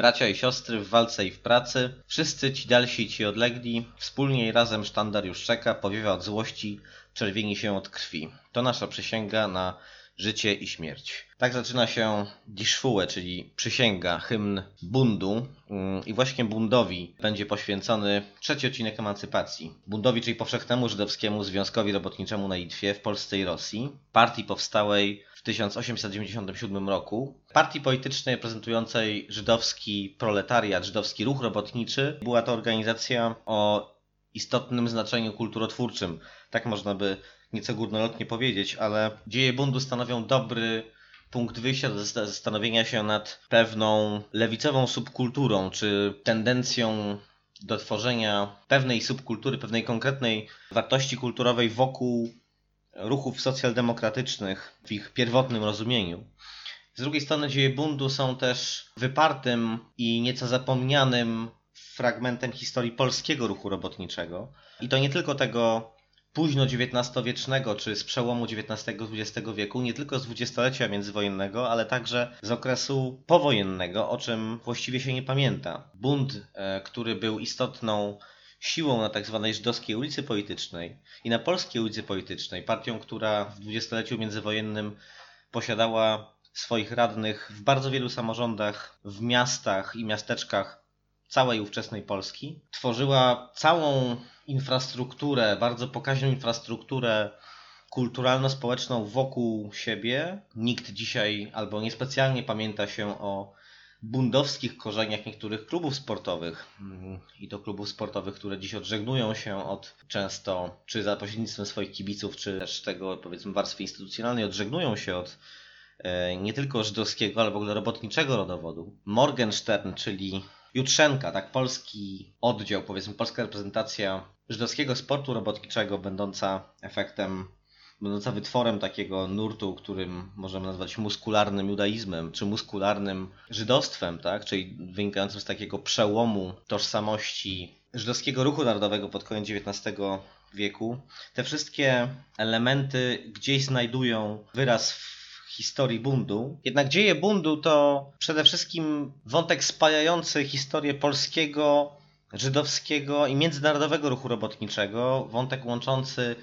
bracia i siostry w walce i w pracy, wszyscy ci dalsi i ci odlegli, wspólnie i razem sztandar już czeka, powiewa od złości, czerwieni się od krwi. To nasza przysięga na życie i śmierć. Tak zaczyna się Die Schwue, czyli przysięga, hymn bundu. Mm, I właśnie bundowi będzie poświęcony trzeci odcinek emancypacji. Bundowi, czyli powszechnemu żydowskiemu związkowi robotniczemu na Litwie, w Polsce i Rosji. Partii powstałej w 1897 roku. Partii politycznej reprezentującej żydowski proletariat, żydowski ruch robotniczy. Była to organizacja o istotnym znaczeniu kulturotwórczym. Tak można by nieco górnolotnie powiedzieć, ale dzieje bundu stanowią dobry punkt wyjścia do zastanowienia się nad pewną lewicową subkulturą, czy tendencją do tworzenia pewnej subkultury, pewnej konkretnej wartości kulturowej wokół ruchów socjaldemokratycznych w ich pierwotnym rozumieniu. Z drugiej strony dzieje bundu są też wypartym i nieco zapomnianym fragmentem historii polskiego ruchu robotniczego. I to nie tylko tego późno XIX-wiecznego, czy z przełomu XIX-XX wieku, nie tylko z dwudziestolecia międzywojennego, ale także z okresu powojennego, o czym właściwie się nie pamięta. Bunt, e, który był istotną siłą na tak zwanej żydowskiej ulicy politycznej i na polskiej ulicy politycznej, partią, która w dwudziestoleciu międzywojennym posiadała swoich radnych w bardzo wielu samorządach, w miastach i miasteczkach całej ówczesnej Polski, tworzyła całą infrastrukturę, bardzo pokaźną infrastrukturę kulturalno-społeczną wokół siebie. Nikt dzisiaj albo niespecjalnie pamięta się o bundowskich korzeniach niektórych klubów sportowych i to klubów sportowych, które dziś odżegnują się od często, czy za pośrednictwem swoich kibiców, czy też tego powiedzmy warstwy instytucjonalnej, odżegnują się od e, nie tylko żydowskiego, ale w ogóle robotniczego rodowodu. Morgenstern, czyli Jutrzenka, tak polski oddział, powiedzmy polska reprezentacja żydowskiego sportu robotniczego, będąca efektem, będąca wytworem takiego nurtu, którym możemy nazwać muskularnym judaizmem, czy muskularnym żydostwem, tak? czyli wynikającym z takiego przełomu tożsamości żydowskiego ruchu narodowego pod koniec XIX wieku. Te wszystkie elementy gdzieś znajdują wyraz w historii bundu. Jednak dzieje bundu to przede wszystkim wątek spajający historię polskiego żydowskiego i międzynarodowego ruchu robotniczego, wątek łączący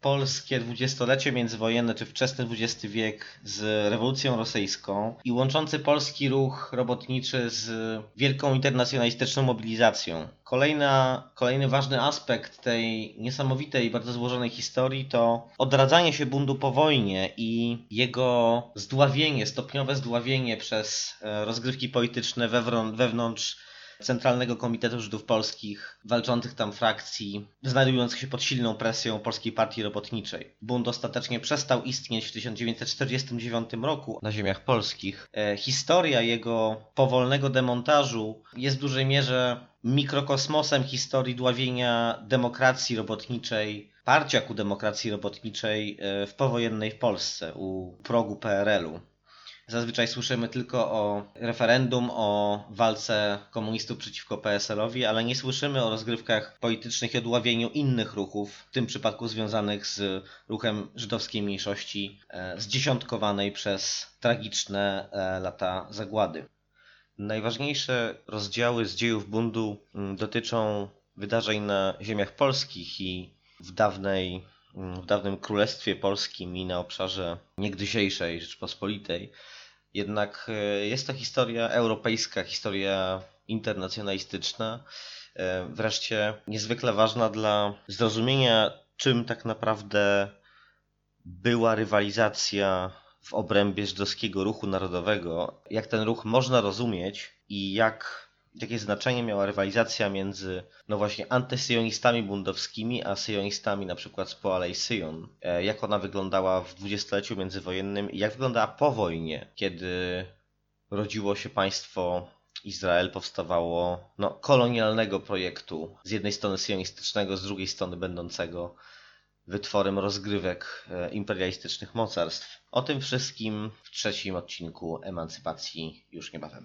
polskie dwudziestolecie międzywojenne czy wczesny XX wiek z rewolucją rosyjską i łączący polski ruch robotniczy z wielką internacjonalistyczną mobilizacją. Kolejna, kolejny ważny aspekt tej niesamowitej, bardzo złożonej historii to odradzanie się bundu po wojnie i jego zdławienie, stopniowe zdławienie przez e, rozgrywki polityczne wewnątrz Centralnego Komitetu Żydów Polskich, walczących tam frakcji, znajdujących się pod silną presją Polskiej Partii Robotniczej. Bunt ostatecznie przestał istnieć w 1949 roku na ziemiach polskich. E, historia jego powolnego demontażu jest w dużej mierze mikrokosmosem historii dławienia demokracji robotniczej, parcia ku demokracji robotniczej e, w powojennej Polsce, u progu PRL-u. Zazwyczaj słyszymy tylko o referendum, o walce komunistów przeciwko PSL-owi, ale nie słyszymy o rozgrywkach politycznych i odławieniu innych ruchów, w tym przypadku związanych z ruchem żydowskiej mniejszości, e, zdziesiątkowanej przez tragiczne e, lata zagłady. Najważniejsze rozdziały z dziejów bundu mm, dotyczą wydarzeń na ziemiach polskich i w dawnej w dawnym Królestwie Polskim i na obszarze niegdysiejszej Rzeczpospolitej. Jednak e, jest to historia europejska, historia internacjonalistyczna, e, wreszcie niezwykle ważna dla zrozumienia, czym tak naprawdę była rywalizacja w obrębie żydowskiego ruchu narodowego, jak ten ruch można rozumieć i jak jakie znaczenie miała rywalizacja między, no właśnie, antysyjonistami bundowskimi, a syjonistami na przykład z Poalej Syjon. E, jak ona wyglądała w dwudziestoleciu międzywojennym i jak wyglądała po wojnie, kiedy rodziło się państwo Izrael, powstawało no, kolonialnego projektu, z jednej strony syjonistycznego, z drugiej strony będącego wytworem rozgrywek e, imperialistycznych mocarstw. O tym wszystkim w trzecim odcinku Emancypacji już niebawem.